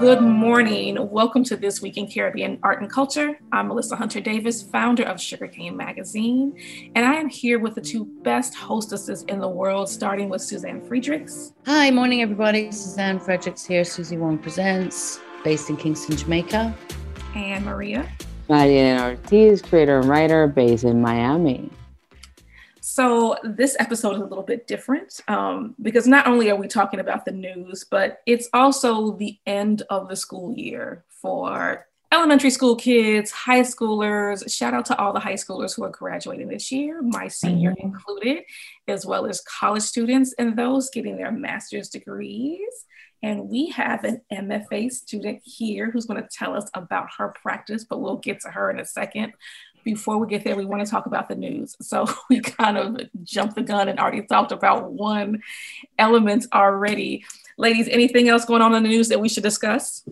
Good morning. Welcome to This Week in Caribbean Art and Culture. I'm Melissa Hunter Davis, founder of Sugarcane Magazine, and I am here with the two best hostesses in the world, starting with Suzanne Fredericks. Hi, morning, everybody. Suzanne Fredericks here, Susie Wong Presents, based in Kingston, Jamaica. And Maria. Maria Ortiz, creator and writer, based in Miami. So, this episode is a little bit different um, because not only are we talking about the news, but it's also the end of the school year for elementary school kids, high schoolers. Shout out to all the high schoolers who are graduating this year, my senior mm-hmm. included, as well as college students and those getting their master's degrees. And we have an MFA student here who's going to tell us about her practice, but we'll get to her in a second before we get there, we want to talk about the news. So we kind of jumped the gun and already talked about one element already. Ladies, anything else going on in the news that we should discuss?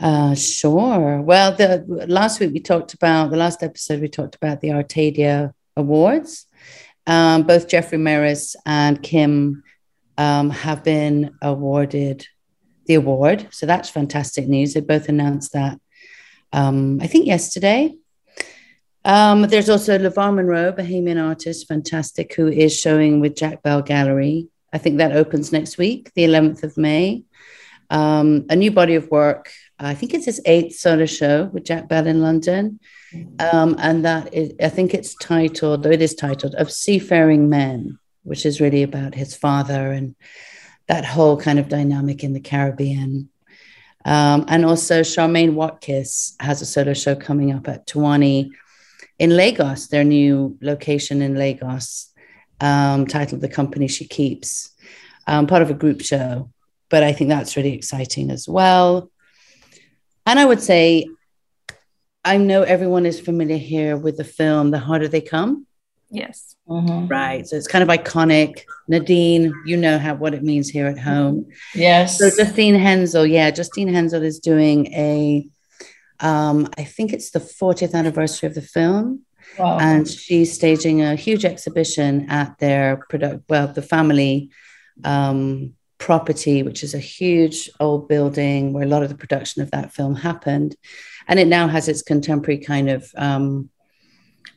Uh, sure. Well, the last week we talked about the last episode we talked about the Artadia Awards. Um, both Jeffrey Meris and Kim um, have been awarded the award, so that's fantastic news. They both announced that um, I think yesterday. Um, there's also Lavar Munroe, Bahamian artist, fantastic, who is showing with Jack Bell Gallery. I think that opens next week, the 11th of May. Um, a new body of work. I think it's his eighth solo show with Jack Bell in London. Um, and that is, I think it's titled, though it is titled, Of Seafaring Men, which is really about his father and that whole kind of dynamic in the Caribbean. Um, and also, Charmaine Watkiss has a solo show coming up at Tiwani in Lagos, their new location in Lagos, um, titled The Company She Keeps, um, part of a group show. But I think that's really exciting as well. And I would say, I know everyone is familiar here with the film The Harder They Come. Yes. Mm-hmm. Right. So it's kind of iconic. Nadine, you know how what it means here at home. Yes. So Justine Henzell, yeah, Justine Henzell is doing a um, I think it's the 40th anniversary of the film. Wow. And she's staging a huge exhibition at their product, well, the family um, property, which is a huge old building where a lot of the production of that film happened. And it now has its contemporary kind of um,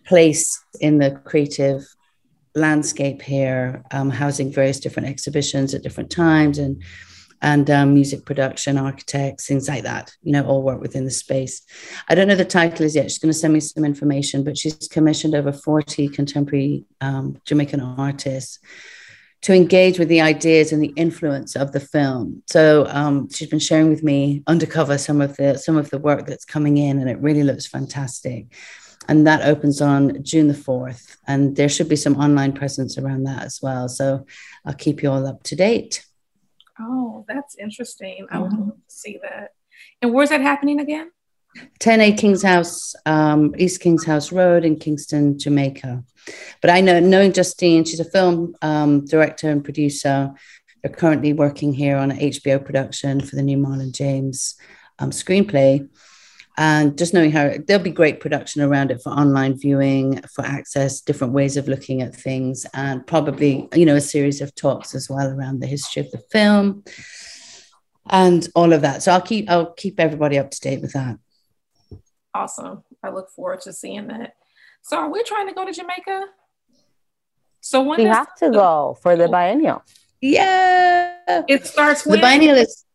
place in the creative landscape here, um, housing various different exhibitions at different times and and um, music production, architects, things like that, you know, all work within the space. I don't know the title is yet. She's going to send me some information, but she's commissioned over 40 contemporary um, Jamaican artists to engage with the ideas and the influence of the film. So um, she's been sharing with me undercover some of the some of the work that's coming in, and it really looks fantastic. And that opens on June the 4th. And there should be some online presence around that as well. So I'll keep you all up to date. Oh, that's interesting. I would mm-hmm. love to see that. And where's that happening again? 10A King's House, um, East King's House Road in Kingston, Jamaica. But I know, knowing Justine, she's a film um, director and producer. They're currently working here on an HBO production for the new Marlon James um, screenplay and just knowing how there'll be great production around it for online viewing for access different ways of looking at things and probably you know a series of talks as well around the history of the film and all of that. So i'll keep i'll keep everybody up to date with that. Awesome. I look forward to seeing that. So are we trying to go to jamaica? So when we have to go for the oh. biennial. Yeah. It starts when? the biennial is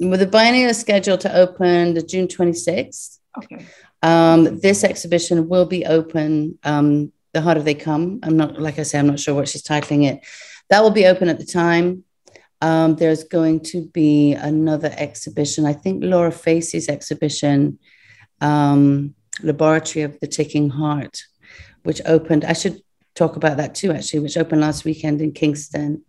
well, the biennial is scheduled to open the June 26th. Okay. Um, this exhibition will be open um, the harder they come. I'm not, like I say, I'm not sure what she's titling it. That will be open at the time. Um, there's going to be another exhibition. I think Laura Facey's exhibition, um, Laboratory of the Ticking Heart, which opened. I should talk about that too, actually, which opened last weekend in Kingston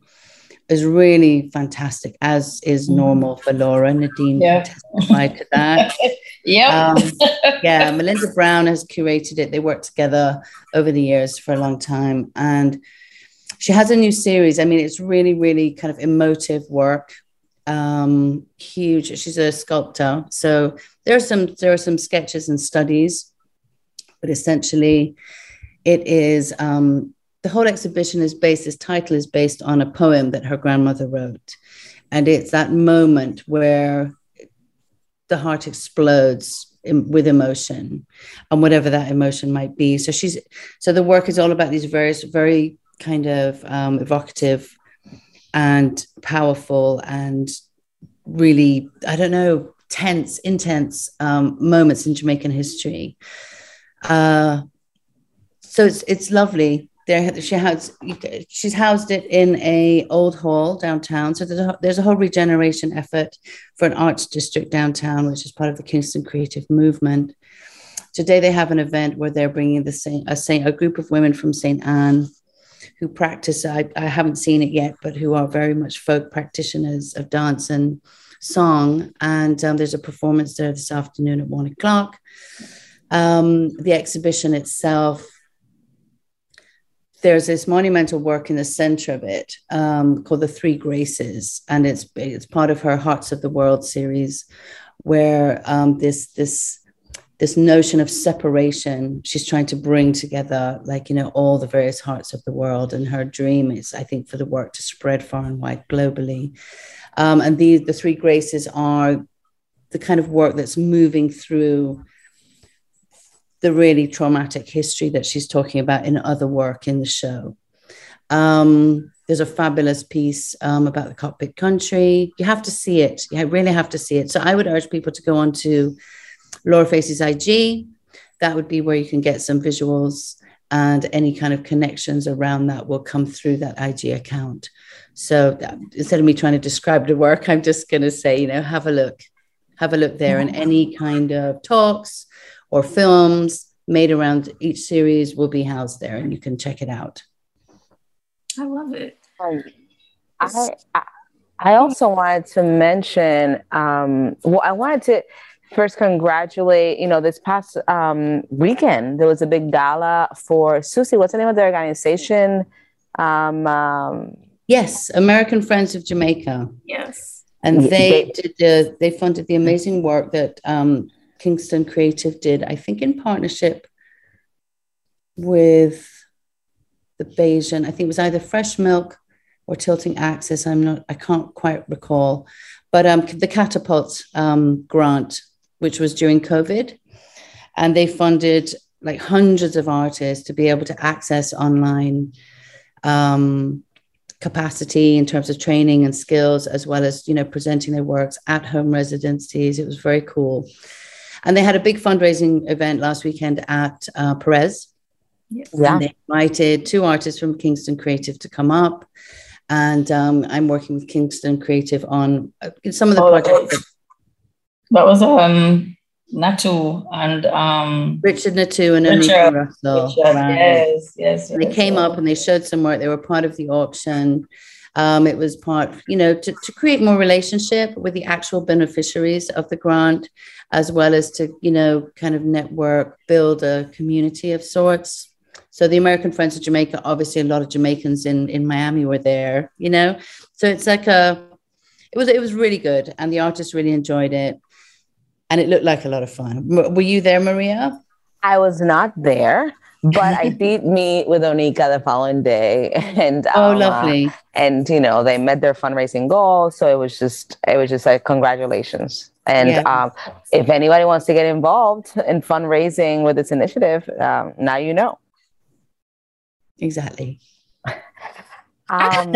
is really fantastic, as is mm. normal for Laura. Nadine yeah. testified to that. yeah. Um, yeah. Melinda Brown has curated it. They worked together over the years for a long time. And she has a new series. I mean, it's really, really kind of emotive work. Um, huge. She's a sculptor. So there are some there are some sketches and studies, but essentially it is um, the whole exhibition is based, this title is based on a poem that her grandmother wrote. And it's that moment where the heart explodes in, with emotion and whatever that emotion might be. So she's so the work is all about these various very kind of um, evocative and powerful and really I don't know tense, intense um, moments in Jamaican history. Uh, so it's it's lovely. There, she has she's housed it in a old hall downtown. So there's a, there's a whole regeneration effort for an arts district downtown, which is part of the Kingston Creative Movement. Today they have an event where they're bringing the Saint, a, Saint, a group of women from St. Ann who practice. I, I haven't seen it yet, but who are very much folk practitioners of dance and song. And um, there's a performance there this afternoon at one o'clock. Um, the exhibition itself there's this monumental work in the center of it um, called the Three Graces, and it's it's part of her Hearts of the World series, where um, this this this notion of separation she's trying to bring together like you know all the various hearts of the world and her dream is i think for the work to spread far and wide globally. Um, and these the three graces are the kind of work that's moving through the really traumatic history that she's talking about in other work in the show. Um, there's a fabulous piece um, about the cockpit country. You have to see it. You really have to see it. So I would urge people to go on to Laura Facey's IG. That would be where you can get some visuals and any kind of connections around that will come through that IG account. So that, instead of me trying to describe the work, I'm just going to say, you know, have a look, have a look there, and any kind of talks, or films made around each series will be housed there and you can check it out. I love it. Um, I, I, also wanted to mention, um, well, I wanted to first congratulate, you know, this past um, weekend, there was a big gala for Susie. What's the name of the organization? Um, um, yes, American Friends of Jamaica. Yes. And they did the, they funded the amazing work that um, Kingston Creative did, I think in partnership with the Bajan, I think it was either Fresh Milk or Tilting Axis. I'm not, I can't quite recall, but um, the Catapult um, grant, which was during COVID, and they funded like hundreds of artists to be able to access online um, capacity in terms of training and skills, as well as you know presenting their works at home residencies. It was very cool. And they had a big fundraising event last weekend at uh, Perez. Yes. Yeah. And they invited two artists from Kingston Creative to come up. And um, I'm working with Kingston Creative on uh, some of the oh, projects. That was um, Natu and um, Richard Natu and Richard, Russell. Richard, right. Yes, yes. They yes, came yes. up and they showed some work. They were part of the auction. Um, it was part, you know, to, to create more relationship with the actual beneficiaries of the grant, as well as to, you know, kind of network, build a community of sorts. So the American Friends of Jamaica, obviously a lot of Jamaicans in, in Miami were there, you know. So it's like a it was it was really good and the artists really enjoyed it. And it looked like a lot of fun. Were you there, Maria? I was not there but I did meet with Onika the following day, and oh, um, lovely! Uh, and you know, they met their fundraising goal, so it was just it was just like congratulations. And yeah. um, if anybody wants to get involved in fundraising with this initiative, um, now you know. Exactly. Um,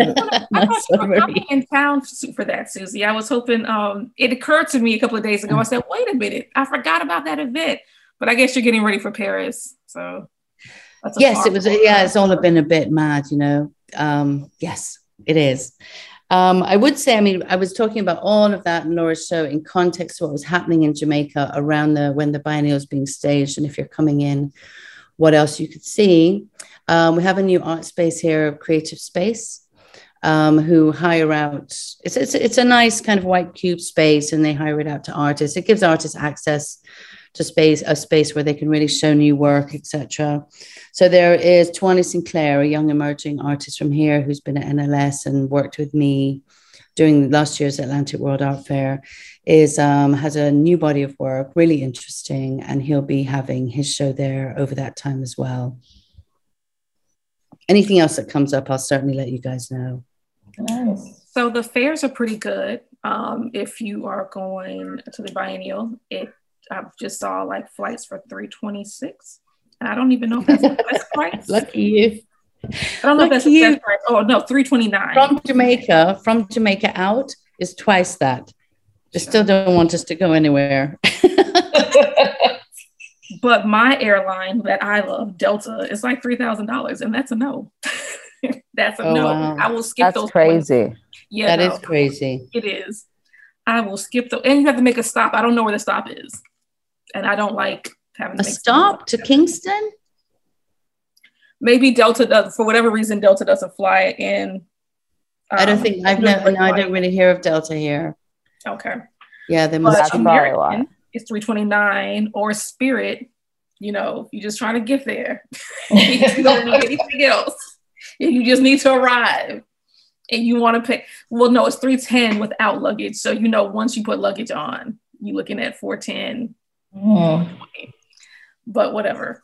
I'm in town for that, Susie. I was hoping. Um, it occurred to me a couple of days ago. I said, "Wait a minute, I forgot about that event." But I guess you're getting ready for Paris, so yes, it was. Yeah, it's all been a bit mad, you know. Um, yes, it is. Um, I would say, I mean, I was talking about all of that in Laura's show in context of what was happening in Jamaica around the when the biennial was being staged, and if you're coming in, what else you could see. Um, we have a new art space here, Creative Space, um, who hire out. It's, it's it's a nice kind of white cube space, and they hire it out to artists. It gives artists access to space a space where they can really show new work, etc. So there is Tawani Sinclair, a young emerging artist from here who's been at NLS and worked with me during last year's Atlantic World Art Fair, is um, has a new body of work, really interesting, and he'll be having his show there over that time as well. Anything else that comes up, I'll certainly let you guys know. Nice. So the fairs are pretty good. Um, if you are going to the biennial, it I just saw like flights for 326. And I don't even know if that's the best price. Lucky you. I don't know if that's the best price. Oh no, 329. From Jamaica, from Jamaica out is twice that. They still don't want us to go anywhere. but my airline that I love, Delta, is like three thousand dollars, and that's a no. that's a Oh, no. wow. I will skip That's those. points. crazy. Yeah, That no, is crazy. it is. I will skip the, and you have to make a stop. I don't know where the stop is, and I don't like having A stop to Kingston? Maybe Delta does for whatever reason. Delta doesn't fly in. I don't um, think I've never. No, I don't really hear of Delta here. Okay. Yeah, they must. That's probably why. American is 329 or Spirit, you know, you're just trying to get there. you don't need anything else. You just need to arrive and you want to pay, well, no, it's 310 without luggage. So, you know, once you put luggage on, you're looking at 410, Mm. but whatever.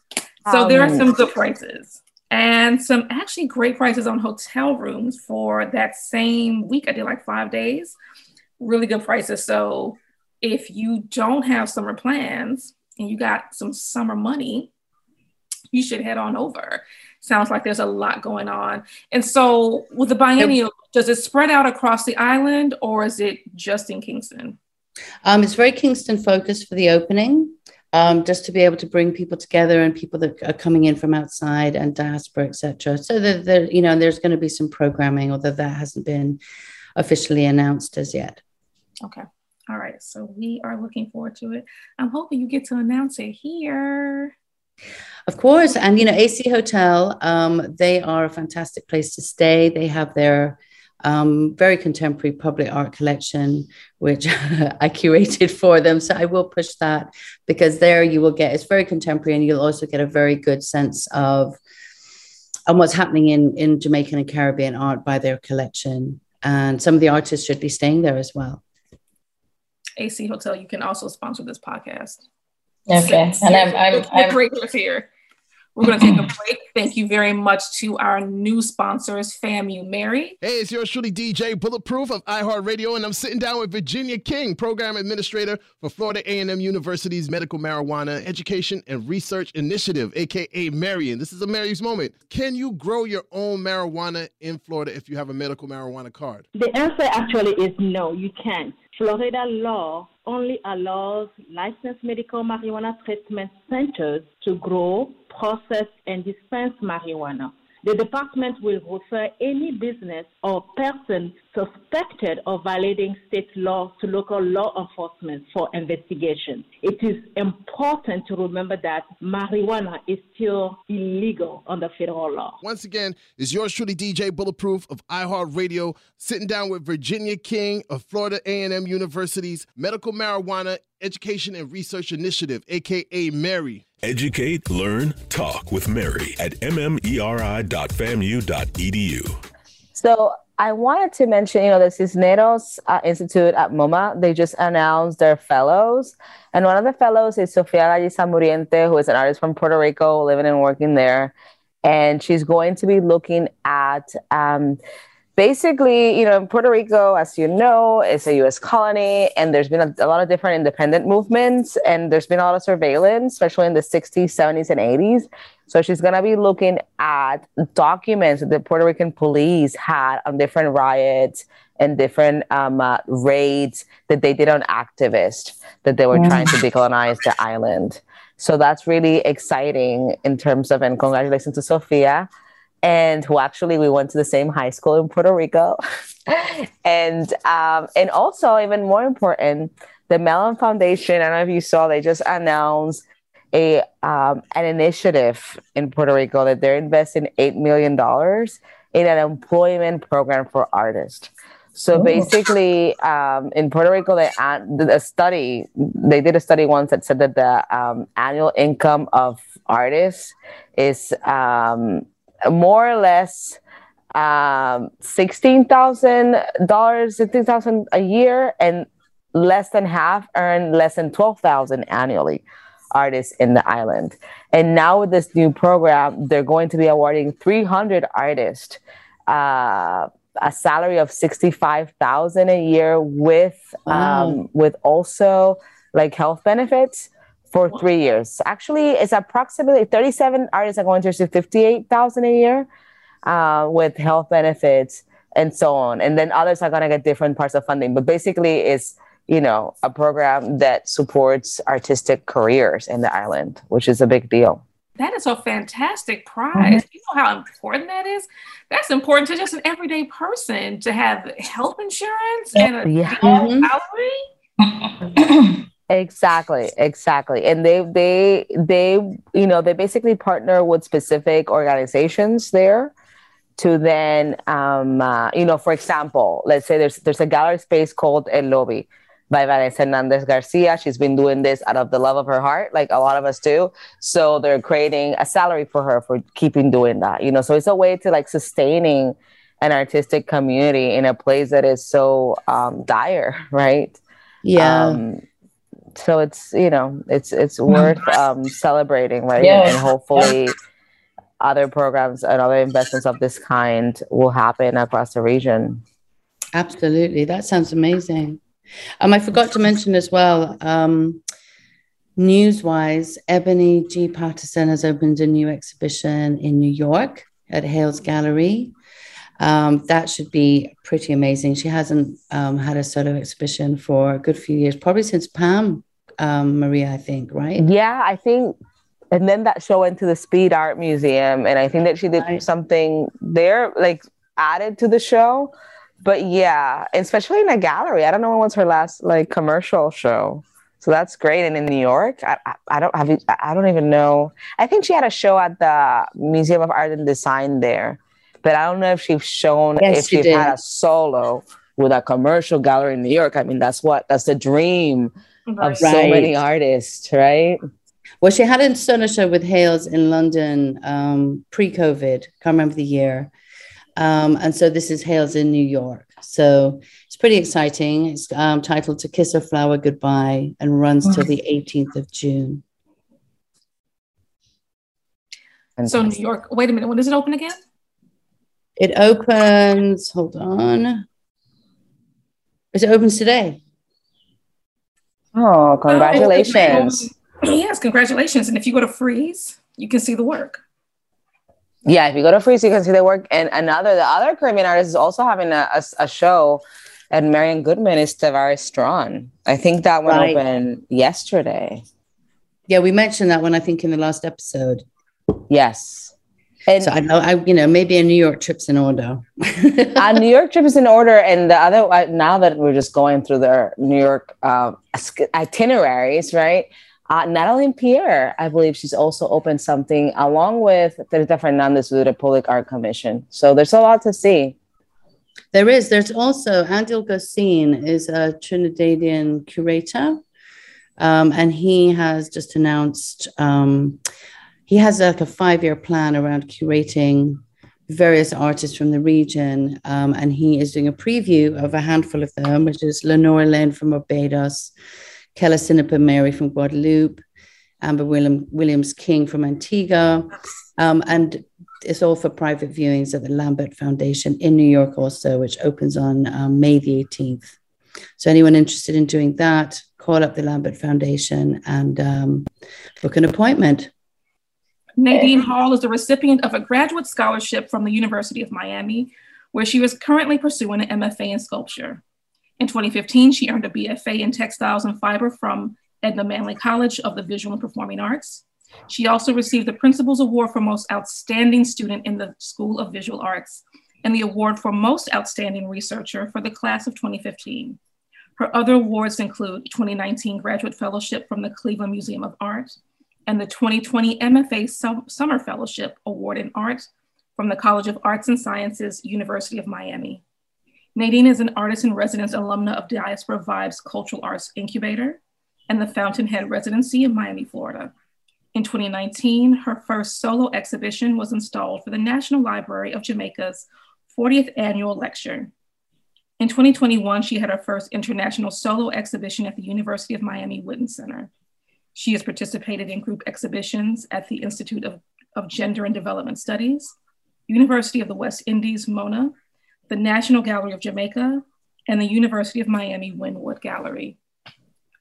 So, there are some good prices and some actually great prices on hotel rooms for that same week. I did like five days, really good prices. So, if you don't have summer plans and you got some summer money, you should head on over. Sounds like there's a lot going on. And so, with the biennial, does it spread out across the island or is it just in Kingston? Um, it's very Kingston focused for the opening, um, just to be able to bring people together and people that are coming in from outside and diaspora, etc. So that there, you know, there's going to be some programming, although that hasn't been officially announced as yet. Okay. All right. So, we are looking forward to it. I'm hoping you get to announce it here. Of course, and you know, AC Hotel, um, they are a fantastic place to stay. They have their um, very contemporary public art collection, which I curated for them. So I will push that because there you will get it's very contemporary, and you'll also get a very good sense of and what's happening in in Jamaican and Caribbean art by their collection. And some of the artists should be staying there as well. AC Hotel, you can also sponsor this podcast. Okay. And I'm, I'm, the I'm creators here. We're going to take a break. Thank you very much to our new sponsors, FAMU Mary. Hey, it's your truly, DJ Bulletproof of iHeartRadio, and I'm sitting down with Virginia King, Program Administrator for Florida A&M University's Medical Marijuana Education and Research Initiative, aka Marion. This is a Mary's moment. Can you grow your own marijuana in Florida if you have a medical marijuana card? The answer actually is no, you can't. Florida law only allows licensed medical marijuana treatment centers to grow, process, and dispense marijuana. The department will refer any business or person suspected of violating state law to local law enforcement for investigation. It is important to remember that marijuana is still illegal under federal law. Once again, is yours truly, DJ Bulletproof of iHeartRadio, sitting down with Virginia King of Florida A&M University's Medical Marijuana Education and Research Initiative, aka Mary. Educate, learn, talk with Mary at mmeri.famu.edu. So I wanted to mention, you know, the Cisneros uh, Institute at MoMA, they just announced their fellows. And one of the fellows is Sofia Gallisa Muriente, who is an artist from Puerto Rico, living and working there. And she's going to be looking at um, basically, you know, Puerto Rico, as you know, is a US colony, and there's been a, a lot of different independent movements, and there's been a lot of surveillance, especially in the 60s, 70s, and 80s. So she's going to be looking at documents that the Puerto Rican police had on different riots and different um, uh, raids that they did on activists that they were trying to decolonize the island. So that's really exciting in terms of, and congratulations to Sofia, and who actually we went to the same high school in Puerto Rico. and um, and also, even more important, the Mellon Foundation, I don't know if you saw, they just announced a um, an initiative in Puerto Rico that they're investing eight million dollars in an employment program for artists. So basically, um, in Puerto Rico, they did a study. They did a study once that said that the um, annual income of artists is um, more or less um, sixteen thousand dollars, sixteen thousand a year, and less than half earn less than twelve thousand annually artists in the island. And now with this new program, they're going to be awarding 300 artists uh, a salary of 65,000 a year with Wow. um, with also like health benefits for three years. Actually, it's approximately 37 artists are going to receive 58,000 a year uh, with health benefits and so on. And then others are going to get different parts of funding. But basically, it's you know a program that supports artistic careers in the island, which is a big deal. That is a fantastic prize. You know how important that is? That's important to just an everyday person to have health insurance and a Yeah. good Mhm. salary. Exactly, exactly. And they they they you know they basically partner with specific organizations there to then um uh, you know for example, let's say there's there's a gallery space called El Lobby by Vanessa Hernandez Garcia. She's been doing this out of the love of her heart, like a lot of us do. So they're creating a salary for her for keeping doing that. You know, so it's a way to like sustaining an artistic community in a place that is so um, dire, right? Yeah. Um, so it's you know it's it's worth um, celebrating, right? Yeah. And, and hopefully other programs and other investments of this kind will happen across the region. Absolutely. That sounds amazing. Um, I forgot to mention as well, um, news wise, Ebony G. Patterson has opened a new exhibition in New York at Hales Gallery. Um, that should be pretty amazing. She hasn't um, had a solo exhibition for a good few years, probably since Pam um, Maria, I think, right? Yeah, I think, and then that show went to the Speed Art Museum, and I think that she did Right. something there, like added to the show. But yeah, especially in a gallery. I don't know when was her last like commercial show. So that's great. And in New York, I, I, I don't have, I don't even know. I think she had a show at the Museum of Art and Design there, but I don't know if she's shown Yes, if she she had a solo with a commercial gallery in New York. I mean, that's what that's the dream of so Right. many artists, right? Well, she had a solo show with Hales in London um, pre COVID. Can't remember the year. Um, and so this is Hales in New York. So it's pretty exciting. It's um, titled To Kiss a Flower Goodbye and runs till the 18th of June. So New York. Wait a minute. When does it open again? It opens, hold on. Is it opens today. Oh, congratulations. Yes, congratulations. And if you go to Frieze, you can see the work. Yeah, if you go to Frieze, you can see the work. And another, the other Caribbean artist is also having a, a, a show at Marian Goodman is Tavares Strachan. I think that one Right. opened yesterday. Yeah, we mentioned that one, I think, in the last episode. Yes. And So I know, I, you know, maybe a New York trip's in order. a New York trip is in order. And the other, uh, now that we're just going through the New York sk- itineraries, right? Uh, Natalie Pierre, I believe she's also opened something along with Teresa Fernandez with the Public Art Commission. So there's a lot to see. There is. There's also Andil Gosine is a Trinidadian curator, um, and he has just announced um, he has like a five-year plan around curating various artists from the region, um, and he is doing a preview of a handful of them, which is Lenora Lane from Barbados, Kelly Sinnapah Mary from Guadeloupe, Amber William, Williams King from Antigua, um, and it's all for private viewings at the Lambert Foundation in New York, also, which opens on um, May the 18th. So, anyone interested in doing that, call up the Lambert Foundation and um, book an appointment. Nadine Hall is the recipient of a graduate scholarship from the University of Miami, where she is currently pursuing an MFA in sculpture. In 2015, she earned a BFA in textiles and fiber from Edna Manley College of the Visual and Performing Arts. She also received the Principal's Award for Most Outstanding Student in the School of Visual Arts and the Award for Most Outstanding Researcher for the class of 2015. Her other awards include 2019 Graduate Fellowship from the Cleveland Museum of Art and the 2020 MFA Sum- Summer Fellowship Award in Art from the College of Arts and Sciences, University of Miami. Nadine is an artist in residence alumna of Diaspora Vibes Cultural Arts Incubator and the Fountainhead Residency in Miami, Florida. In 2019, her first solo exhibition was installed for the National Library of Jamaica's 40th annual lecture. In 2021, she had her first international solo exhibition at the University of Miami Witten Center. She has participated in group exhibitions at the Institute of, of Gender and Development Studies, University of the West Indies, MONA, the National Gallery of Jamaica, and the University of Miami Wynwood Gallery.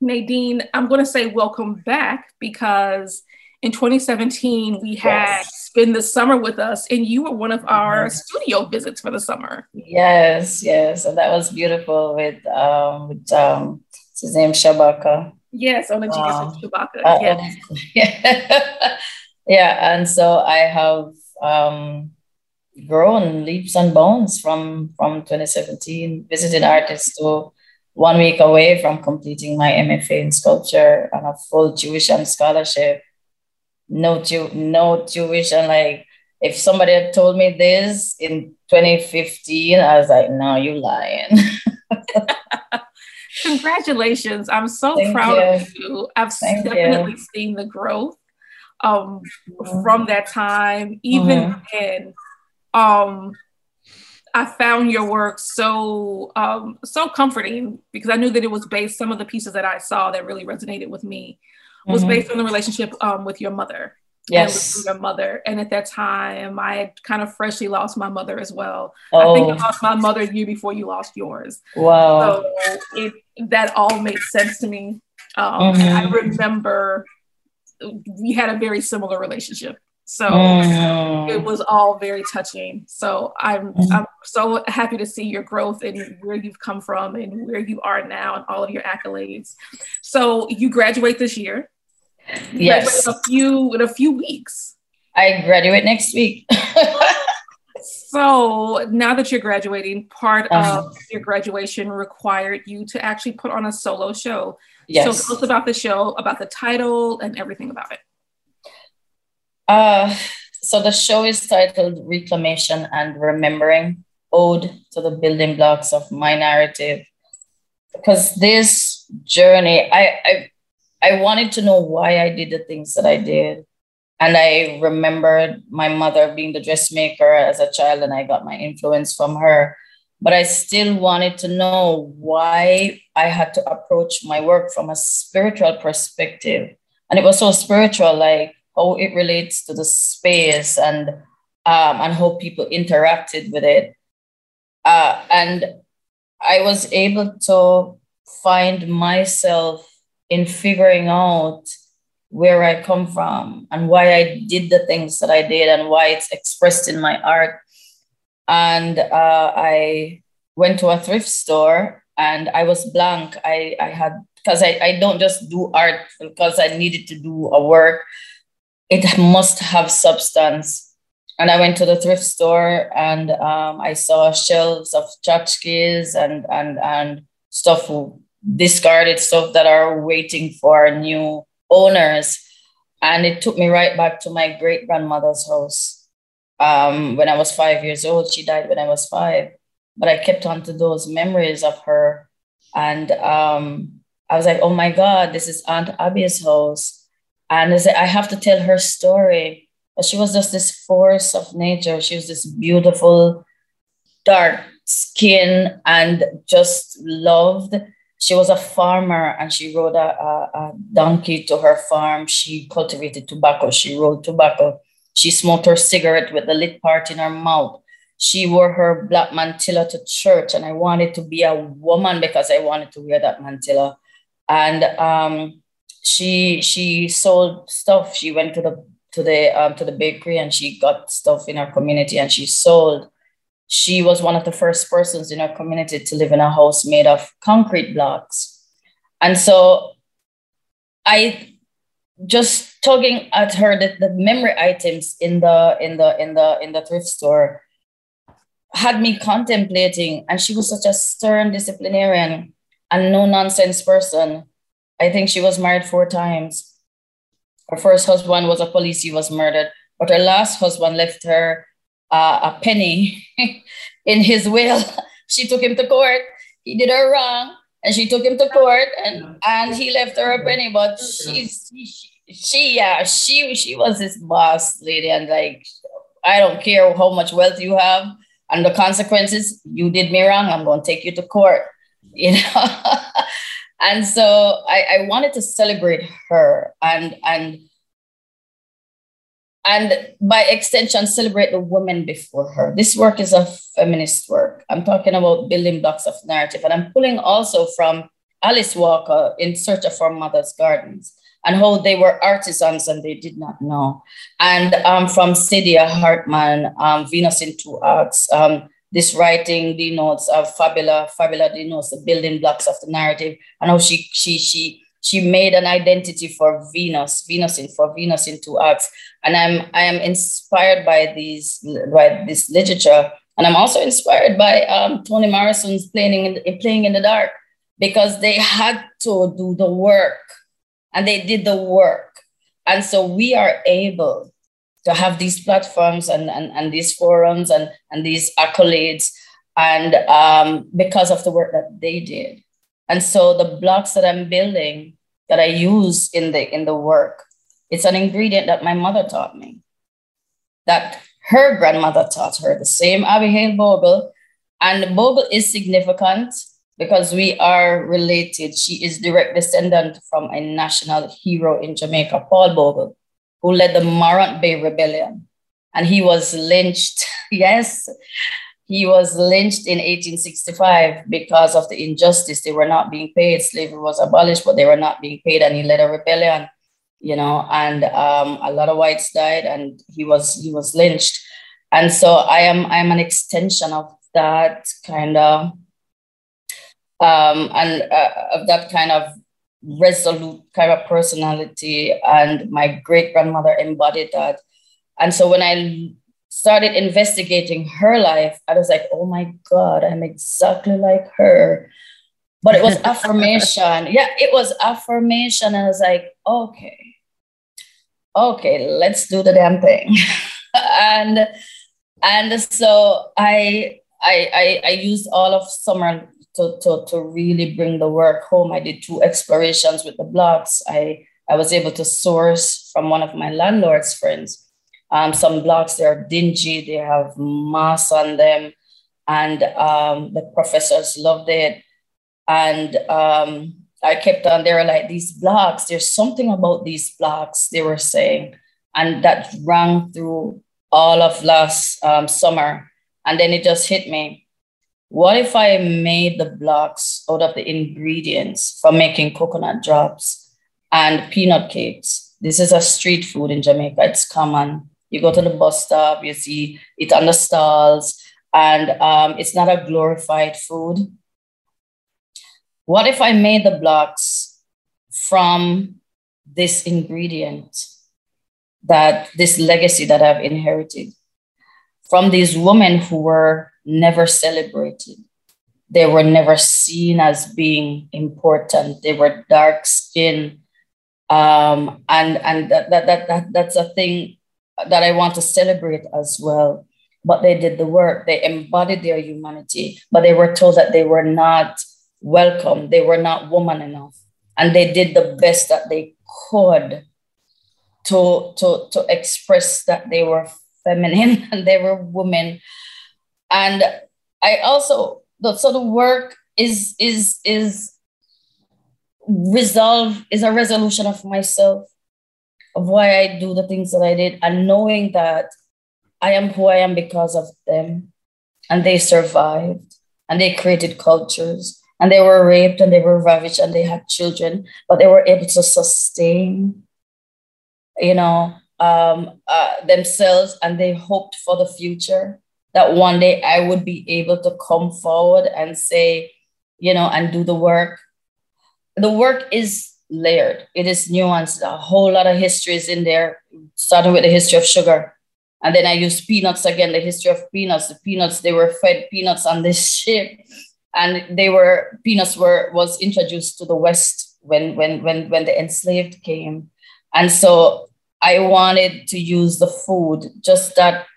Nadine, I'm going to say welcome back because in 2017 we had yes. spend the summer with us and you were one of our mm-hmm. studio visits for the summer yes yes and that was beautiful with um with um his name shabaka yes on the um, shabaka uh, yes. yeah. yeah and so i have um grown leaps and bounds from from 2017 visiting artists to one week away from completing my mfa in sculpture and a full tuition scholarship no tu- no tuition. Like if somebody had told me this in 2015, I was like, no, you're lying. Congratulations. I'm so Thank proud you. of you. I've Thank definitely you. seen the growth um, mm-hmm. from that time. Even mm-hmm. then, um, I found your work so um, so comforting because I knew that it was based. Some of the pieces that I saw that really resonated with me was mm-hmm. based on the relationship um, with your mother. Yes. your mother. And at that time, I had kind of freshly lost my mother as well. Oh. I think I oh. lost my mother year before you lost yours. Wow. So it, that all made sense to me. Um, mm-hmm. I remember we had a very similar relationship. So mm. it was all very touching. So I'm mm. I'm so happy to see your growth and where you've come from and where you are now and all of your accolades. So you graduate this year. Yes. In a few in a few weeks. I graduate next week. so now that you're graduating, part uh-huh. of your graduation required you to actually put on a solo show. Yes. So tell us about the show, about the title, and everything about it. Uh, so the show is titled Reclamation and Remembering Ode to the Building Blocks of My Narrative. Because this journey, I, I, I wanted to know why I did the things that I did. And I remembered my mother being the dressmaker as a child, and I got my influence from her. But I still wanted to know why I had to approach my work from a spiritual perspective. And it was so spiritual, like how it relates to the space and um, and how people interacted with it. Uh, and I was able to find myself in figuring out where I come from and why I did the things that I did and why it's expressed in my art. And uh, I went to a thrift store and I was blank. I, I had, because I, I don't just do art because I needed to do a work it must have substance. And I went to the thrift store and um, I saw shelves of tchotchkes and, and, and stuff, discarded stuff that are waiting for new owners. And it took me right back to my great grandmother's house um, when I was five years old. She died when I was five, but I kept on to those memories of her. And um, I was like, oh my God, this is Aunt Abby's house and I have to tell her story. But she was just this force of nature. She was this beautiful, dark skin and just loved. She was a farmer and she rode a, a, a donkey to her farm. She cultivated tobacco. She rolled tobacco. She smoked her cigarette with the lit part in her mouth. She wore her black mantilla to church, and I wanted to be a woman because I wanted to wear that mantilla. And um, she she sold stuff. She went to the to the um, to the bakery and she got stuff in her community and she sold. She was one of the first persons in her community to live in a house made of concrete blocks, and so I just tugging at her the, the memory items in the in the in the in the thrift store had me contemplating and she was such a stern disciplinarian and no nonsense person I think she was married four times. Her first husband was a police, he was murdered, but her last husband left her uh, a penny in his will. she took him to court. He did her wrong, and she took him to court, and and he left her a penny. But she's she, she yeah she she was this boss lady, and like I don't care how much wealth you have and the consequences. You did me wrong. I'm going to take you to court. You know. and so I, I wanted to celebrate her and and and by extension, celebrate the women before her. This work is a feminist work. I'm talking about building blocks of narrative, and I'm pulling also from Alice Walker in Search of Our Mother's Gardens and how they were artisans and they did not know. And um, from Saidiya Hartman, um, Venus in Two um, this writing denotes of Fabula, Fabula denotes the building blocks of the narrative and how she, she, she, she made an identity for Venus, Venus in for Venus into arcs. And I'm I am inspired by these by this literature, and I'm also inspired by um, Toni Morrison's playing in playing in the dark because they had to do the work, and they did the work, and so we are able to have these platforms and and, and these forums and and these accolades, and um, because of the work that they did. And so the blocks that I'm building that I use in the in the work, it's an ingredient that my mother taught me. That her grandmother taught her, the same Abigail Bogle. And Bogle is significant because we are related. She is direct descendant from a national hero in Jamaica, Paul Bogle, who led the Morant Bay Rebellion. And he was lynched. yes, he was lynched in 1865 because of the injustice. They were not being paid. Slavery was abolished, but they were not being paid, and he led a rebellion. You know, and um, a lot of whites died, and he was he was lynched. And so I am I am an extension of that kind of um, and uh, of that kind of resolute kind of personality. And my great grandmother embodied that. And so when I started investigating her life, I was like, oh my God, I'm exactly like her. But it was affirmation. Yeah, it was affirmation. I was like, okay, okay, let's do the damn thing. and and so I I I, I used all of summer to, to, to really bring the work home. I did two explorations with the blocks. I I was able to source from one of my landlord's friends um, some blocks, they're dingy, they have moss on them, and um, the professors loved it. And um, I kept on, they were like, these blocks, there's something about these blocks, they were saying. And that rang through all of last um, summer. And then it just hit me. What if I made the blocks out of the ingredients for making coconut drops and peanut cakes? This is a street food in Jamaica, it's common. You go to the bus stop, you see it on the stalls, and um, it's not a glorified food. What if I made the blocks from this ingredient, that this legacy that I've inherited from these women who were never celebrated? They were never seen as being important. They were dark skinned. Um, and and that, that, that, that, that's a thing that I want to celebrate as well. But they did the work, they embodied their humanity, but they were told that they were not welcome, they were not woman enough. And they did the best that they could to, to, to express that they were feminine and they were women. And I also, so the work is is is resolve is a resolution of myself of why I do the things that I did and knowing that I am who I am because of them. And they survived and they created cultures and they were raped and they were ravaged and they had children, but they were able to sustain, you know, um, uh, themselves and they hoped for the future that one day I would be able to come forward and say, you know, and do the work. The work is layered. It is nuanced. A whole lot of histories in there, starting with the history of sugar. And then I use peanuts again, the history of peanuts. The peanuts, they were fed peanuts on this ship. And they were, peanuts were, was introduced to the West when, when, when, when the enslaved came. And so I wanted to use the food, just that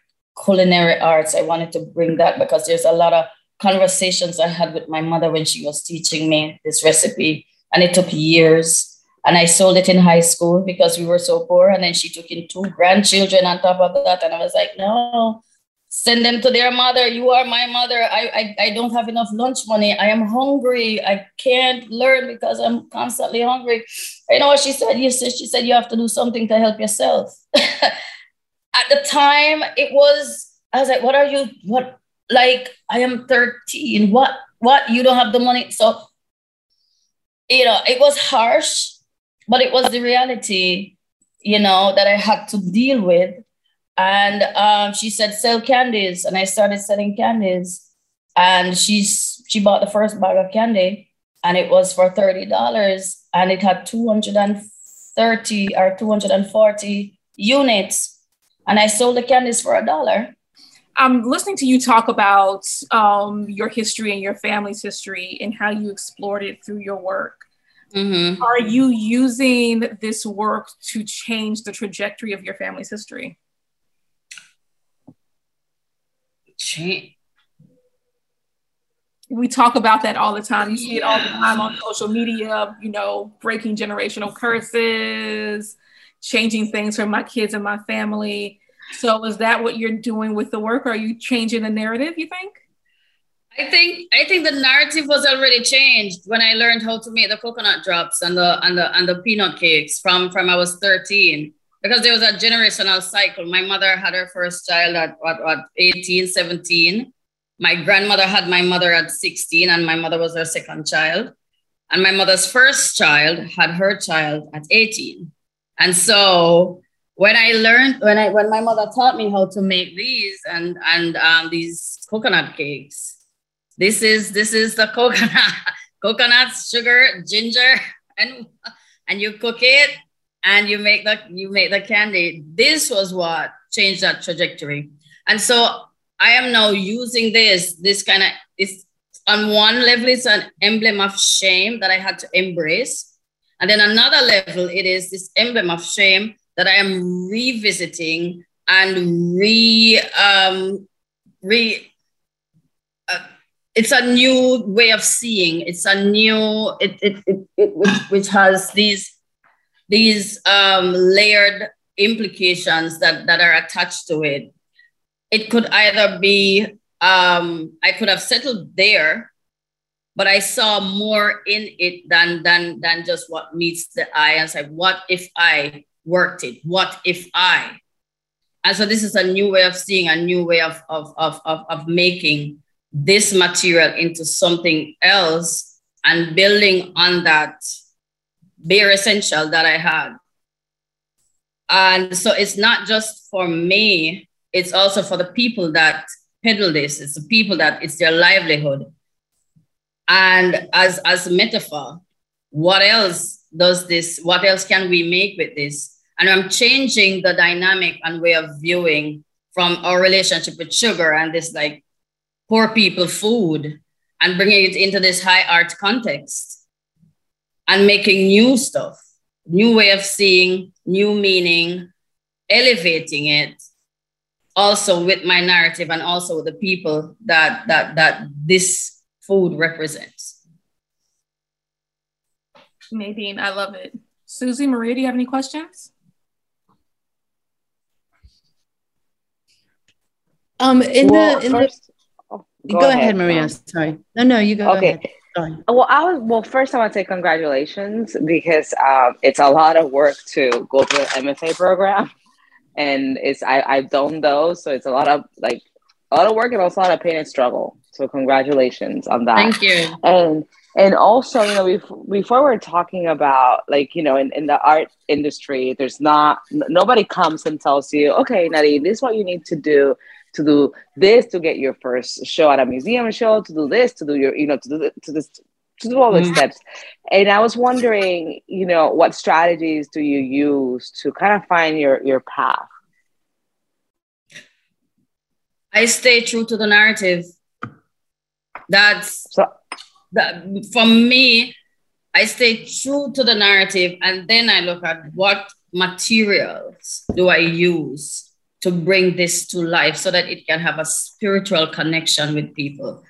culinary arts. I wanted to bring that because there's a lot of conversations I had with my mother when she was teaching me this recipe and it took years. And I sold it in high school because we were so poor. And then she took in two grandchildren on top of that. And I was like, no, send them to their mother. You are my mother. I, I, I don't have enough lunch money. I am hungry. I can't learn because I'm constantly hungry. You know what she said? You said she said you have to do something to help yourself. at the time it was I was like, what are you what like I am 13. What what you don't have the money? So you know, it was harsh, but it was the reality, you know, that I had to deal with. And um, she said, sell candies. And I started selling candies. And she's she bought the first bag of candy and it was for $30 and it had 230 or 240 units. And I sold the candies for a dollar. I'm listening to you talk about um, your history and your family's history and how you explored it through your work. Mm-hmm. Are you using this work to change the trajectory of your family's history? Change. We talk about that all the time. You see it all the time on social media, you know, breaking generational curses, changing things for my kids and my family. So, is that what you're doing with the work? Are you changing the narrative, you think? I think I think the narrative was already changed when I learned how to make the coconut drops and the and the and the peanut cakes from from I was 13 because there was a generational cycle. My mother had her first child at what, what 18, 17. My grandmother had my mother at 16 and my mother was her second child. And my mother's first child had her child at 18. And so when I learned when I when my mother taught me how to make these and and um, these coconut cakes, this is this is the coconut, coconuts, sugar, ginger, and and you cook it and you make the you make the candy. This was what changed that trajectory. And so I am now using this, this kind of it's on one level, it's an emblem of shame that I had to embrace. And then another level, it is this emblem of shame that I am revisiting and re um re uh, it's a new way of seeing. It's a new it it, it, it which, which has these these um, layered implications that that are attached to it. It could either be um, I could have settled there, but I saw more in it than than than just what meets the eye. And said, what if I worked it? What if I? And so this is a new way of seeing, a new way of of of of, of making this material into something else and building on that bare essential that I had. And so it's not just for me, it's also for the people that peddle this. It's the people that it's their livelihood. And as, as a metaphor, what else does this, what else can we make with this? And I'm changing the dynamic and way of viewing from our relationship with sugar and this like poor people food and bringing it into this high art context and making new stuff, new way of seeing, new meaning, elevating it also with my narrative and also the people that that that this food represents. Nadine, I love it. Susie, Maria, do you have any questions? Um, in well, the in first, Go, go ahead, ahead, Maria. Um, Sorry. No, no, you go. Okay. Go Sorry. Well, I was well. First, I want to say congratulations because um, it's a lot of work to go through the MFA program, and it's I I've done those, so it's a lot of like a lot of work and also a lot of pain and struggle. So congratulations on that. Thank you. And and also, you know, before, before we're talking about like you know in, in the art industry, there's not nobody comes and tells you, okay, Nadine, this is what you need to do to do this to get your first show at a museum show, to do this, to do your, you know, to do the, to this, to do all the mm. steps. And I was wondering, you know, what strategies do you use to kind of find your your path? I stay true to the narrative. That's so, that for me. I stay true to the narrative, and then I look at what materials do I use to bring this to life so that it can have a spiritual connection with people.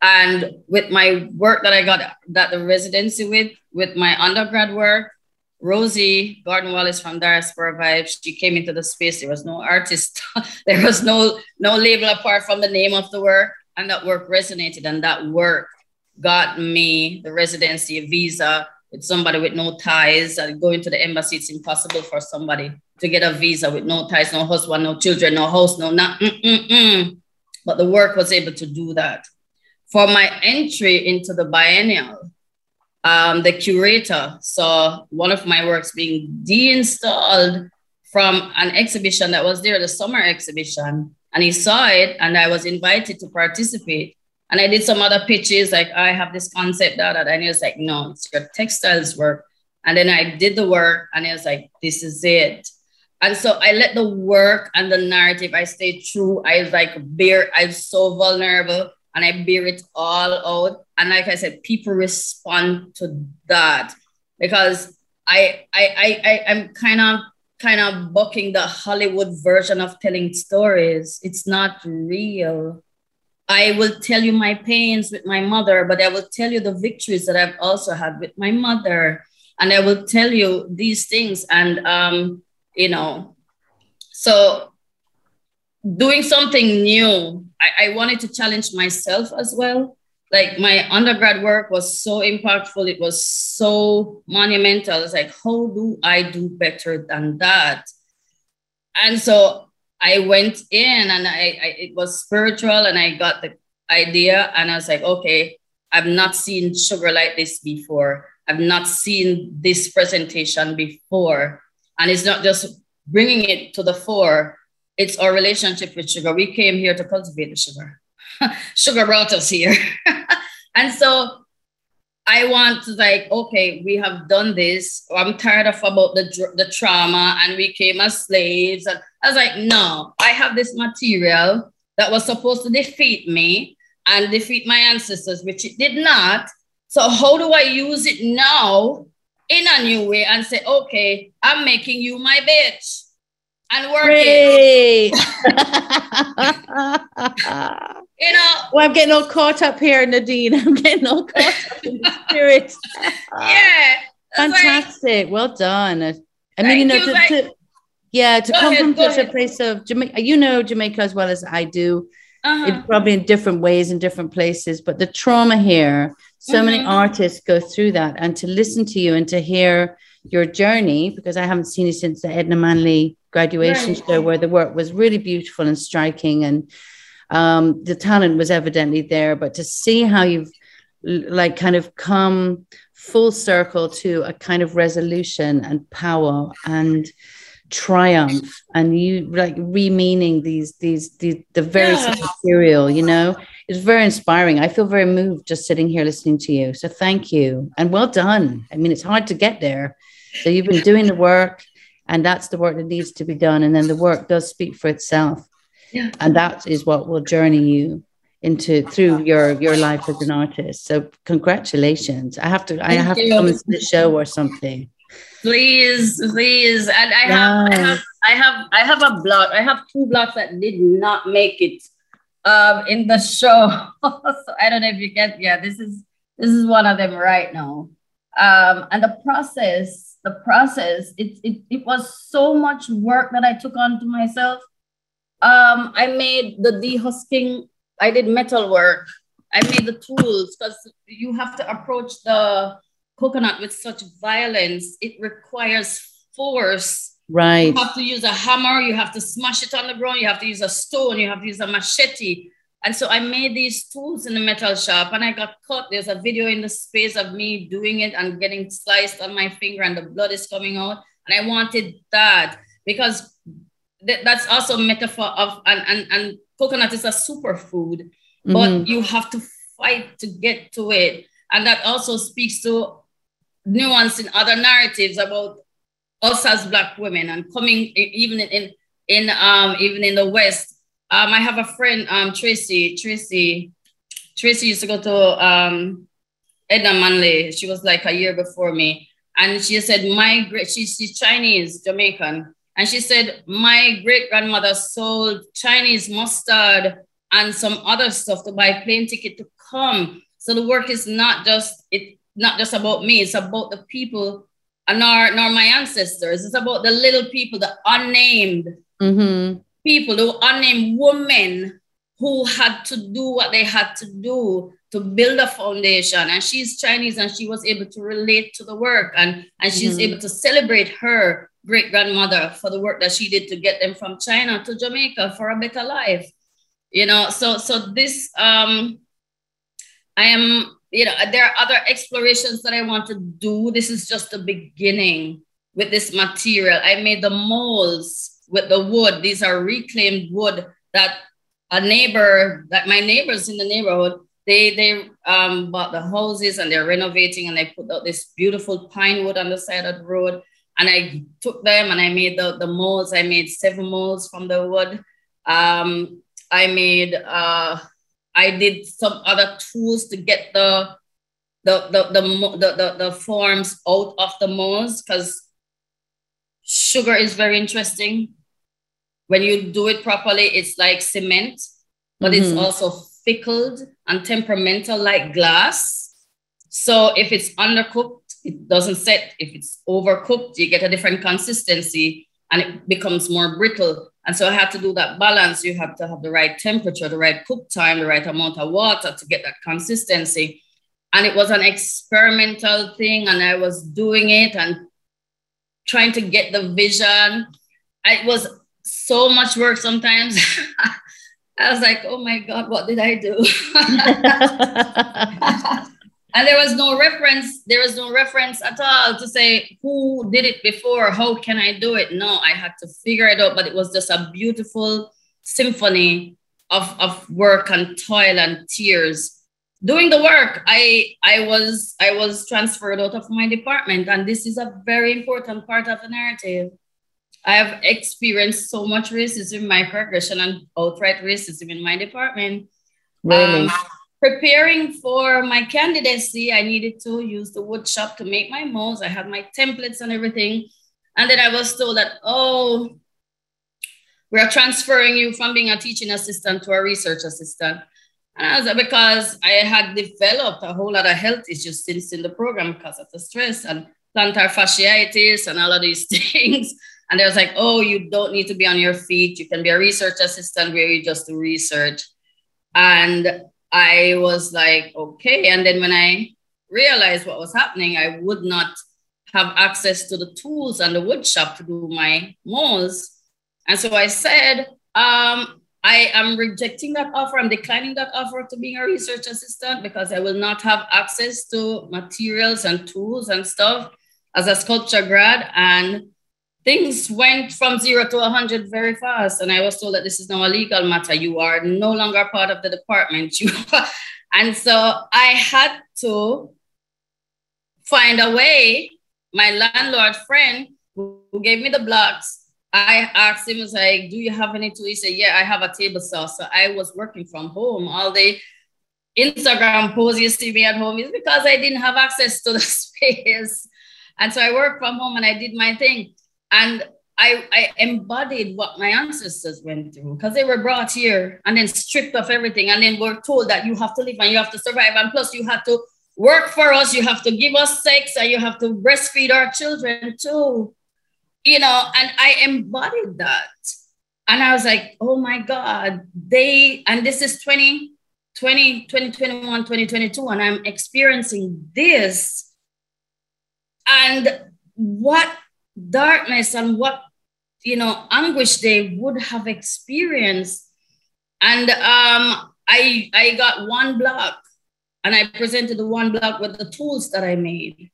And with my work that I got that the residency with, with my undergrad work, Rosie Gordon Wallace from Diaspora Vibes, she came into the space. There was no artist, there was no no label apart from the name of the work, and that work resonated. And that work got me the residency visa with somebody with no ties. And going to the embassy, it's impossible for somebody to get a visa with no ties, no husband, no children, no house, no not. Mm-mm-mm. But the work was able to do that. For my entry into the biennial, um, the curator saw one of my works being deinstalled from an exhibition that was there, the summer exhibition. And he saw it, and I was invited to participate. And I did some other pitches, like I have this concept, that, that. And he was like, no, it's your textiles work. And then I did the work, and he was like, this is it. And so I let the work and the narrative, I stay true. I like, bear, I'm so vulnerable and I bear it all out. And like I said, people respond to that because I I I, I I'm kind of kind of bucking the Hollywood version of telling stories. It's not real. I will tell you my pains with my mother, but I will tell you the victories that I've also had with my mother. And I will tell you these things. And, um, you know, so doing something new, I, I wanted to challenge myself as well. Like my undergrad work was so impactful. It was so monumental. It's like how do i do better than that? And so i went in and I, I, it was spiritual and i got the idea and i was like okay i've not seen sugar like this before. I've not seen this presentation before and it's not just bringing it to the fore it's our relationship with sugar we came here to cultivate the sugar sugar brought us here. and so I want to like, okay, we have done this. I'm tired of about the, the trauma and we came as slaves. And I was like, no, I have this material that was supposed to defeat me and defeat my ancestors, which it did not. So how do I use it now in a new way and say, okay, I'm making you my bitch and working. you know. Well, I'm getting all caught up here, Nadine. I'm getting all caught up in the spirit. yeah. Fantastic. Like, well done. I mean, you know, to, like, to, yeah, to come ahead, from such ahead. a place of Jamaica, you know Jamaica as well as I do. Uh-huh. probably in different ways in different places, but the trauma here, so mm-hmm. many artists go through that. And to listen to you and to hear your journey, because I haven't seen you since the Edna Manley graduation right. show, where the work was really beautiful and striking and um, the talent was evidently there, but to see how you've like kind of come full circle to a kind of resolution and power and triumph and you like re-meaning these these, these the very yeah. material you know it's very inspiring. I feel very moved just sitting here listening to you. So thank you. And well done. I mean it's hard to get there. So you've been doing the work and that's the work that needs to be done. And then the work does speak for itself. Yeah. and that is what will journey you into through your your life as an artist. So congratulations. I have to Thank i have you. to come to the show or something. Please please. And I, have, I have i have i have a blog i have two blogs that did not make it um in the show so i don't know if you get yeah this is this is one of them right now um and the process the process it, it it was so much work that i took on to myself um, I made the dehusking, I did metal work. I made the tools because you have to approach the coconut with such violence. It requires force. Right. You have to use a hammer, you have to smash it on the ground, you have to use a stone, you have to use a machete. And so I made these tools in the metal shop and I got cut. There's a video in the space of me doing it and getting sliced on my finger and the blood is coming out. And I wanted that because that's also a metaphor of and, and and coconut is a superfood mm-hmm. but you have to fight to get to it and that also speaks to nuance in other narratives about us as black women and coming even in in um even in the west. Um i have a friend um tracy tracy tracy used to go to um edna manley. She was like a year before me. And she said my great she's, she's chinese jamaican. And she said, My great grandmother sold Chinese mustard and some other stuff to buy plane ticket to come. So the work is not just it not just about me, it's about the people nor, nor my ancestors. It's about the little people, the unnamed mm-hmm. people, the unnamed women who had to do what they had to do to build a foundation. And she's Chinese and she was able to relate to the work and, and she's mm-hmm. able to celebrate her great grandmother for the work that she did to get them from China to Jamaica for a better life. You know, so so this um I am, you know, there are other explorations that I want to do. This is just the beginning with this material. I made the molds with the wood. These are reclaimed wood that a neighbor, that my neighbors in the neighborhood, they they um, bought the houses and they're renovating and they put out this beautiful pine wood on the side of the road. And I took them and I made the, the molds. I made seven molds from the wood. Um, I made uh, I did some other tools to get the the the the, the, the, the forms out of the molds because sugar is very interesting. When you do it properly, it's like cement, but mm-hmm. it's also fickled and temperamental like glass. So if it's undercooked, it doesn't set. If it's overcooked, you get a different consistency and it becomes more brittle. And so I had to do that balance. You have to have the right temperature, the right cook time, the right amount of water to get that consistency. And it was an experimental thing, and I was doing it and trying to get the vision. It was so much work sometimes. I was like, oh my God, what did I do? and there was no reference there was no reference at all to say who did it before? How can i do it? No i had to figure it out but it was just a beautiful symphony of, of work and toil and tears. Doing the work i i was i was transferred out of my department and this is a very important part of the narrative. I have experienced so much racism in my progression and outright racism in my department. Really? Um, preparing for my candidacy, I needed to use the wood shop to make my molds. I had my templates and everything. And then I was told that, oh, we're transferring you from being a teaching assistant to a research assistant. And I was like, because I had developed a whole lot of health issues since in the program because of the stress and plantar fasciitis and all of these things. And they was like, oh, you don't need to be on your feet. You can be a research assistant where you just do research. And I was like, okay. And then when I realized what was happening, I would not have access to the tools and the wood shop to do my molds. And so I said, um, I am rejecting that offer. I'm declining that offer to being a research assistant because I will not have access to materials and tools and stuff as a sculpture grad. And things went from zero to 100 very fast. And I was told that this is now a legal matter. You are no longer part of the department. You and so I had to find a way. My landlord friend who gave me the blocks, I asked him, I was like, do you have any tools? He said, yeah, I have a table saw. So I was working from home all day. Instagram pose you see me at home is because I didn't have access to the space. And so I worked from home and I did my thing. And I, I embodied what my ancestors went through because they were brought here and then stripped of everything. And then were told that you have to live and you have to survive. And plus, you have to work for us, you have to give us sex, and you have to breastfeed our children too. You know, and I embodied that. And I was like, oh my God, they, and this is 20, 20, 2021, 2022, and I'm experiencing this. And what darkness and what you know anguish they would have experienced. And um, i i got one block and i presented the one block with the tools that i made.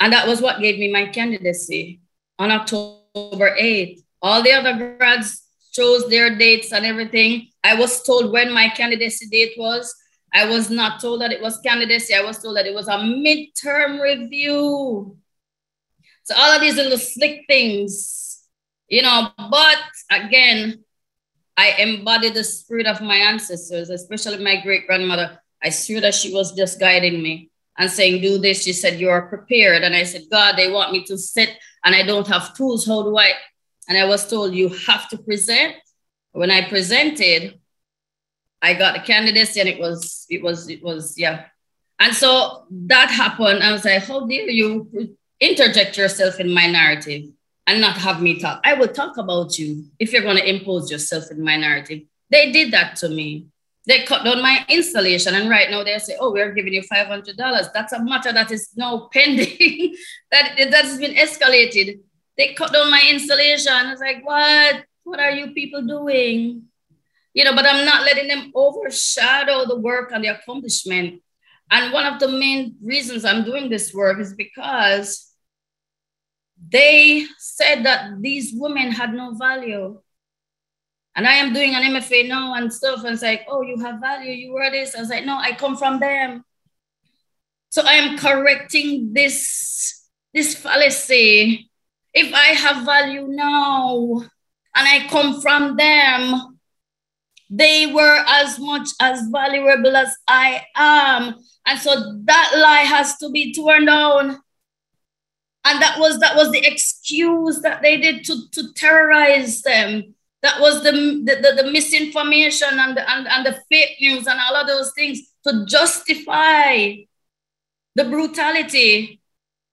And that was what gave me my candidacy on october 8th all the other grads chose their dates and everything. I was told when my candidacy date was. I was not told that it was candidacy. I was told that it was a midterm review so all of these little slick things, you know, but again, I embody the spirit of my ancestors, especially my great grandmother. I swear that she was just guiding me and saying, do this. She said, you are prepared. And I said, God, they want me to sit and I don't have tools. How do I? And I was told, you have to present. When I presented, I got the candidacy and it was, it was, it was, yeah. And so that happened. I was like, how dare you interject yourself in my narrative and not have me talk. I will talk about you if you're going to impose yourself in my narrative. They did that to me. They cut down my installation, and right now they say, "Oh, we're giving you five hundred dollars." That's a matter that is now pending. that that has been escalated, they cut down my installation. I was like, what? What are you people doing? You know, but I'm not letting them overshadow the work and the accomplishment. And one of the main reasons I'm doing this work is because they said that these women had no value. And I am doing an MFA now and stuff. And it's like, oh, you have value, you were this. I was like, no, I come from them. So I am correcting this, this fallacy. If I have value now and I come from them, they were as much as valuable as I am. And so that lie has to be torn down and that was that was the excuse that they did to, to terrorize them. That was the, the, the, the misinformation and the, and, and the fake news and all of those things to justify the brutality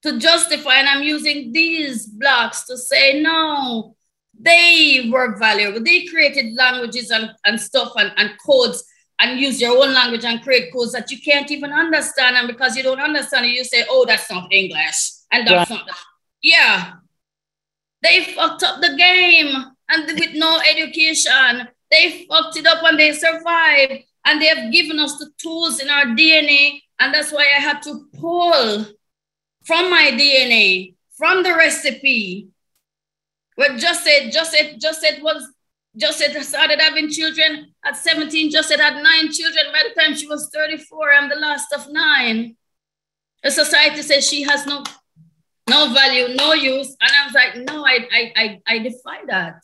to justify and i'm using these blocks to say no they were valuable. They created languages and, and stuff and, and codes and use your own language and create codes that you can't even understand. And because you don't understand it you say oh that's not english and that's not, yeah. They fucked up the game and with no education. They fucked it up and they survived. And they have given us the tools in our DNA. And that's why I had to pull from my DNA, from the recipe. But just said, just said, just said was just said started having children at 17, just had nine children. By the time she was 34, I'm the last of nine. The society says she has no no value, no use. And I was like, no, I, I, I, I defy that.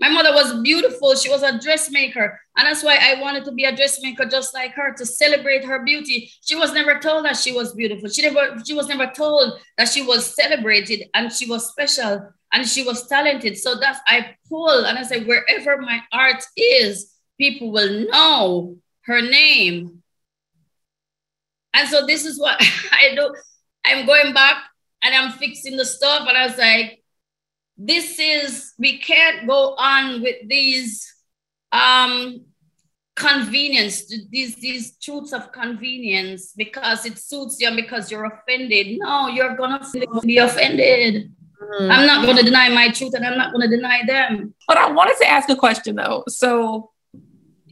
My mother was beautiful. She was a dressmaker. And that's why I wanted to be a dressmaker just like her to celebrate her beauty. She was never told that she was beautiful. She never she was never told that she was celebrated and she was special and she was talented. So that's I pull and I say wherever my art is, people will know her name. And so this is what I do. I'm going back and I'm fixing the stuff. And I was like, this is, we can't go on with these um, convenience, these, these truths of convenience because it suits you because you're offended. No, you're gonna be offended. Mm. I'm not gonna deny my truth and I'm not gonna deny them. But I wanted to ask a question though. So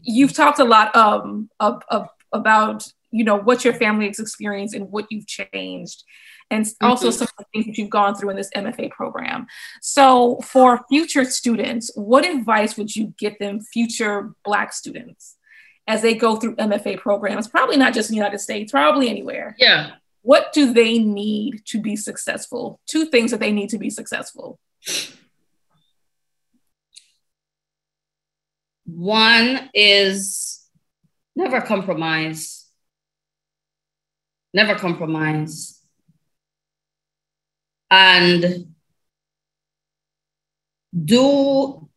you've talked a lot um, of, of about you know what your family has experienced and what you've changed and also mm-hmm. some of the things that you've gone through in this MFA program. So, for future students, what advice would you give them, future Black students, as they go through MFA programs? Probably not just in the United States, probably anywhere. Yeah. What do they need to be successful? Two things that they need to be successful. One is never compromise. Never compromise and do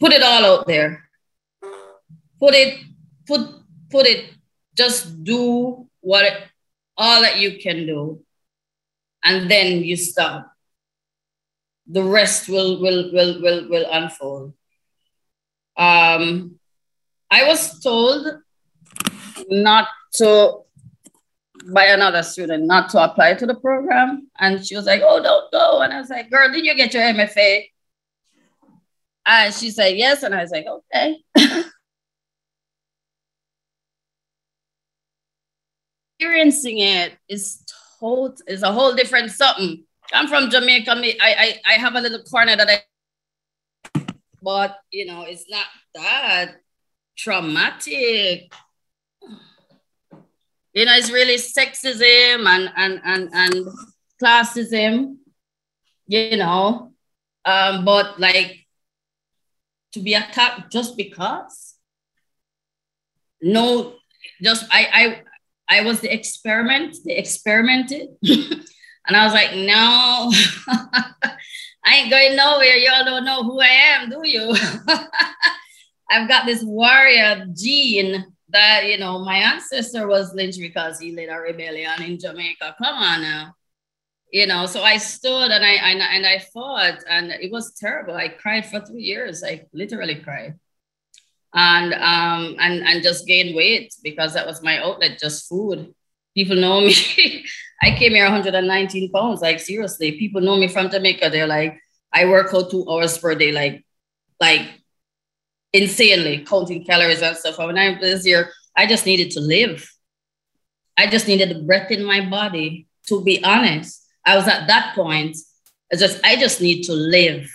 put it all out there. Put it put put it just do what it, all that you can do. And then you stop the rest will will will will, will unfold. Um i was told not to by another student not to apply to the program. And she was like, oh, don't go. And I was like, girl, did you get your MFA? And she said, yes. And I was like, okay. Experiencing it is total, is a whole different something. I'm from Jamaica. I, I, I have a little corner that I, but you know, it's not that traumatic you know, it's really sexism and and and and classism, you know. Um, but like to be attacked just because. No, just I I I was the experiment, they experimented. and I was like, no, I ain't going nowhere. Y'all don't know who I am, do you? I've got this warrior gene that you know my ancestor was lynched because he led a rebellion in Jamaica. Come on now, you know. So I stood and I, and and I fought, and it was terrible. I cried for three years. I literally cried, and um and and just gained weight because that was my outlet, just food. People know me. I came here 119 pounds. Like seriously, people know me from Jamaica. They're like, I work out two hours per day, like, like insanely counting calories and stuff. When I was here, I just needed to live. I just needed the breath in my body. To be honest, I was at that point. I just I just need to live.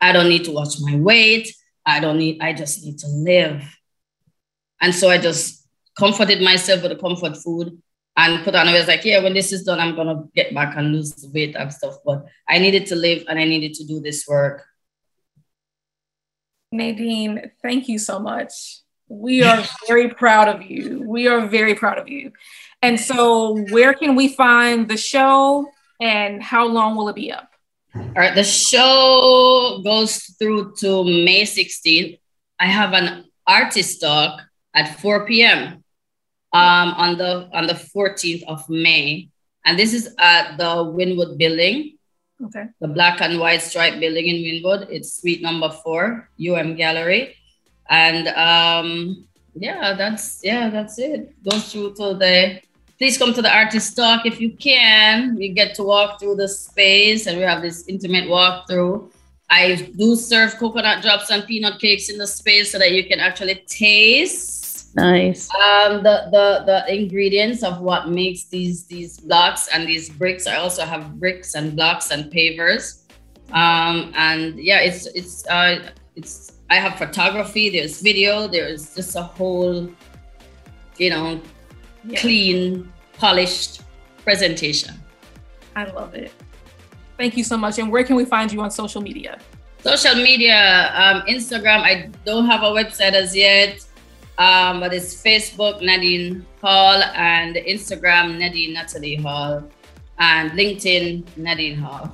I don't need to watch my weight. I don't need. I just need to live. And so I just comforted myself with a comfort food and put on. I was like, yeah, when this is done, I'm gonna get back and lose the weight and stuff. But I needed to live and I needed to do this work. Nadine, thank you so much. We are very proud of you. We are very proud of you. And so, where can we find the show and how long will it be up? All right, the show goes through to May 16th. I have an artist talk at 4 p.m. Um, on the on the 14th of May, and this is at the Wynwood Building. Okay. The black and white stripe building in Wynwood. It's suite number four, UM Gallery, and um, yeah, that's yeah, that's it. Goes through to the. Please come to the artist talk if you can. We get to walk through the space, and we have this intimate walkthrough. I do serve coconut drops and peanut cakes in the space so that you can actually taste Nice. um, the, the the ingredients of what makes these these blocks and these bricks. I also have bricks and blocks and pavers. Um, and yeah, it's it's uh, it's I have photography. There's video. There's just a whole, you know, Yeah. clean, polished presentation. I love it. Thank you so much. And where can we find you on social media? Social media, um, Instagram. I don't have a website as yet, um, but it's Facebook Nadine Hall and Instagram Nadine Natalie Hall and LinkedIn Nadine Hall.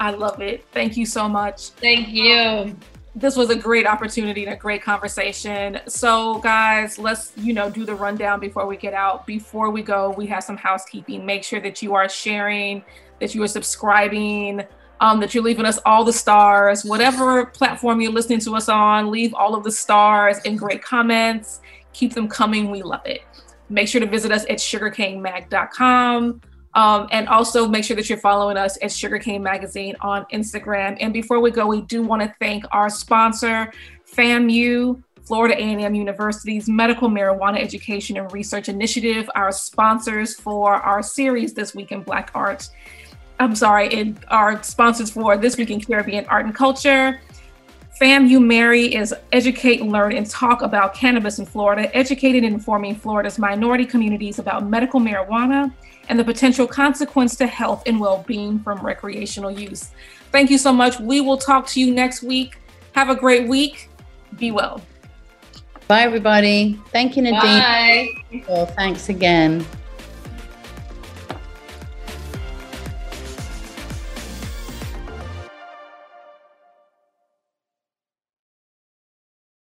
I love it. Thank you so much. Thank you. This was a great opportunity and a great conversation. So, guys, let's you know do the rundown before we get out. Before we go, we have some housekeeping. Make sure that you are sharing, that you are subscribing, um, that you're leaving us all the stars, whatever platform you're listening to us on. Leave all of the stars and great comments. Keep them coming. We love it. Make sure to visit us at sugarcanemag.com. Um, and also make sure that you're following us at Sugarcane Magazine on Instagram. And before we go, we do want to thank our sponsor, FAMU, Florida A&M University's Medical Marijuana Education and Research Initiative, our sponsors for our series this week in Black Arts. I'm sorry, in our sponsors for this week in Caribbean Art and Culture. FAMU Mary is educate, learn, and talk about cannabis in Florida, educating and informing Florida's minority communities about medical marijuana and the potential consequence to health and well-being from recreational use. Thank you so much. We will talk to you next week. Have a great week. Be well. Bye, everybody. Thank you, Nadine. Bye. Well, thanks again.